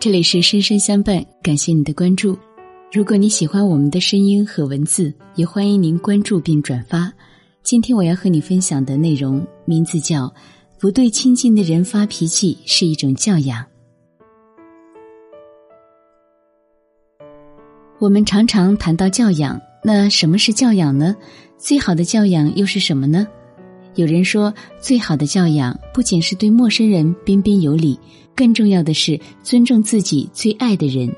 这里是深深相伴，感谢你的关注。如果你喜欢我们的声音和文字，也欢迎您关注并转发。今天我要和你分享的内容名字叫《不对亲近的人发脾气是一种教养》。我们常常谈到教养，那什么是教养呢？最好的教养又是什么呢？有人说，最好的教养不仅是对陌生人彬彬有礼，更重要的是尊重自己最爱的人。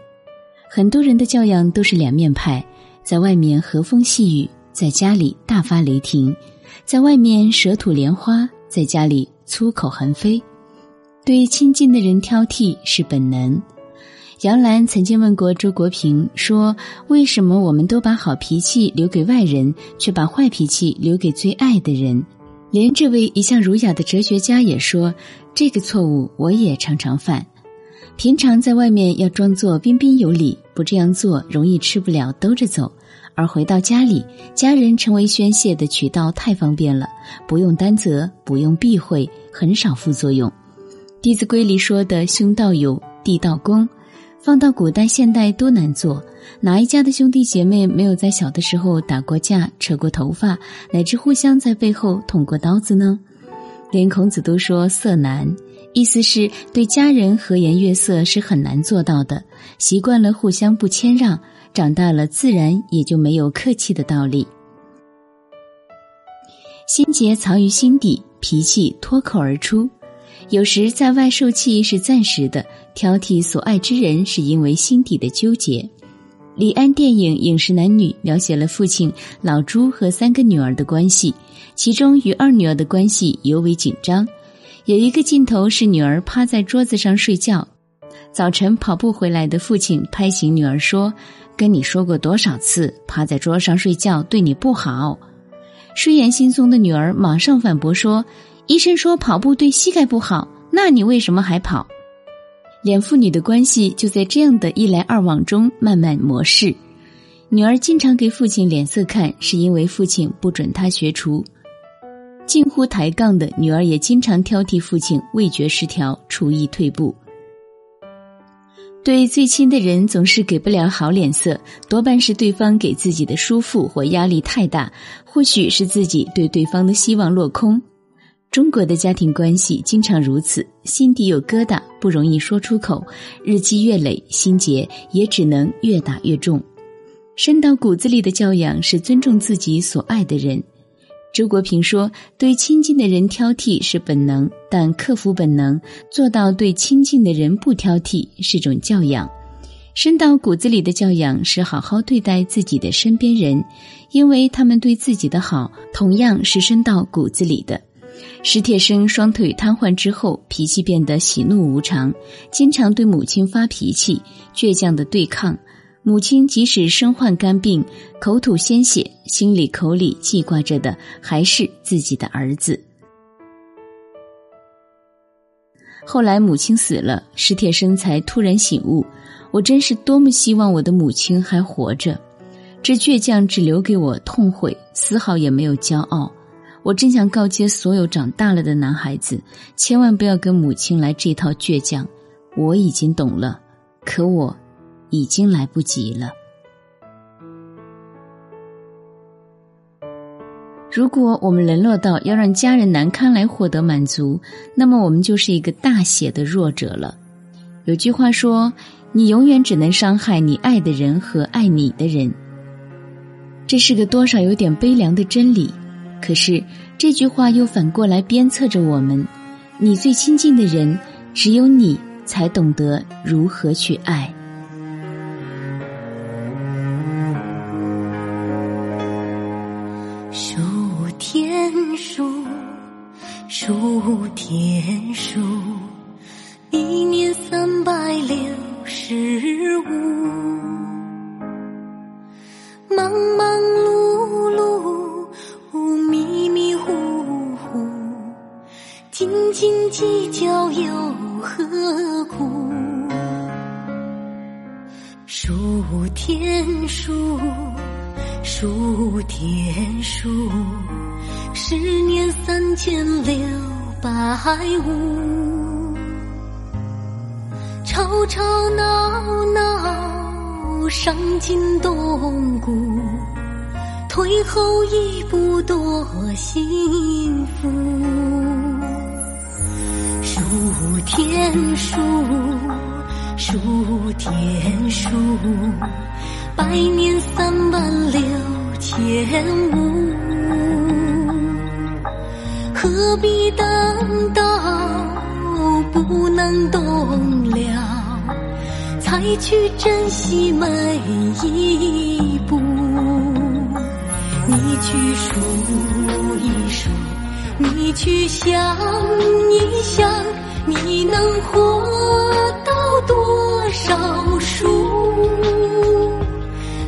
很多人的教养都是两面派，在外面和风细雨，在家里大发雷霆；在外面舌吐莲花，在家里粗口横飞。对亲近的人挑剔是本能。杨澜曾经问过周国平说：“为什么我们都把好脾气留给外人，却把坏脾气留给最爱的人？”连这位一向儒雅的哲学家也说：“这个错误我也常常犯。平常在外面要装作彬彬有礼，不这样做容易吃不了兜着走；而回到家里，家人成为宣泄的渠道太方便了，不用担责，不用避讳，很少副作用。”《弟子规》里说的“兄道友，弟道恭”。放到古代、现代都难做，哪一家的兄弟姐妹没有在小的时候打过架、扯过头发，乃至互相在背后捅过刀子呢？连孔子都说色难，意思是对家人和颜悦色是很难做到的。习惯了互相不谦让，长大了自然也就没有客气的道理。心结藏于心底，脾气脱口而出。有时在外受气是暂时的，挑剔所爱之人是因为心底的纠结。李安电影《饮食男女》描写了父亲老朱和三个女儿的关系，其中与二女儿的关系尤为紧张。有一个镜头是女儿趴在桌子上睡觉，早晨跑步回来的父亲拍醒女儿说：“跟你说过多少次，趴在桌上睡觉对你不好。”睡眼惺忪的女儿马上反驳说。医生说跑步对膝盖不好，那你为什么还跑？两父女的关系就在这样的一来二往中慢慢磨蚀。女儿经常给父亲脸色看，是因为父亲不准她学厨；近乎抬杠的女儿也经常挑剔父亲味觉失调、厨艺退步。对最亲的人总是给不了好脸色，多半是对方给自己的束缚或压力太大，或许是自己对对方的希望落空。中国的家庭关系经常如此，心底有疙瘩，不容易说出口，日积月累，心结也只能越打越重。深到骨子里的教养是尊重自己所爱的人。周国平说：“对亲近的人挑剔是本能，但克服本能，做到对亲近的人不挑剔，是种教养。深到骨子里的教养是好好对待自己的身边人，因为他们对自己的好，同样是深到骨子里的。”史铁生双腿瘫痪之后，脾气变得喜怒无常，经常对母亲发脾气，倔强的对抗。母亲即使身患肝病，口吐鲜血，心里口里记挂着的还是自己的儿子。后来母亲死了，史铁生才突然醒悟：我真是多么希望我的母亲还活着！这倔强只留给我痛悔，丝毫也没有骄傲。我真想告诫所有长大了的男孩子，千万不要跟母亲来这套倔强。我已经懂了，可我已经来不及了。如果我们沦落到要让家人难堪来获得满足，那么我们就是一个大写的弱者了。有句话说：“你永远只能伤害你爱的人和爱你的人。”这是个多少有点悲凉的真理。可是这句话又反过来鞭策着我们：你最亲近的人，只有你才懂得如何去爱。数天数，数天数，一年三百六十五，茫茫斤计较又何苦？数天数，数天数，十年三千六百五。吵吵闹闹，伤筋动骨。退后一步多心天数，数天数，百年三万六千五，何必等到不能动了，才去珍惜每一步？你去数一数，你去想一想，你能活到多少数？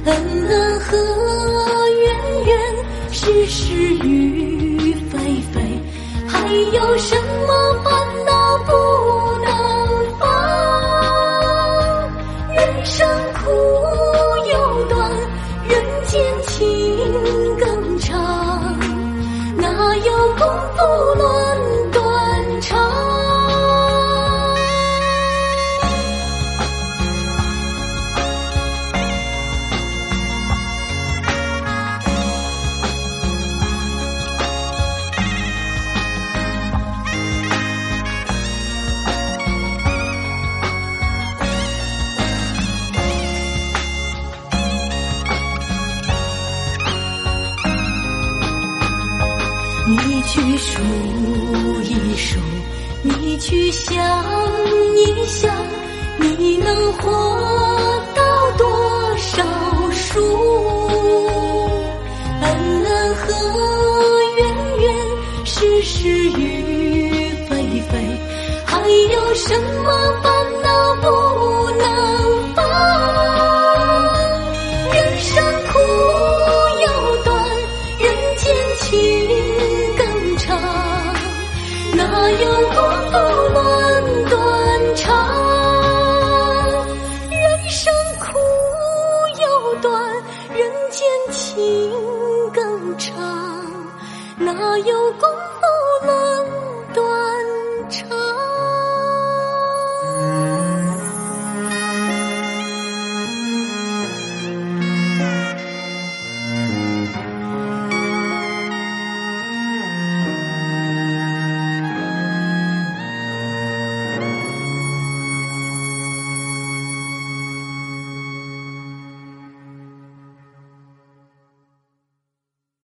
恩恩和怨怨，是是与非非，还有什么烦恼不能放？人生苦又短，人间情更长，哪有功夫乱。你去数一数，你去想一想，你能活到多少数？恩恩和怨怨，是是与非非，还有什么哪有功？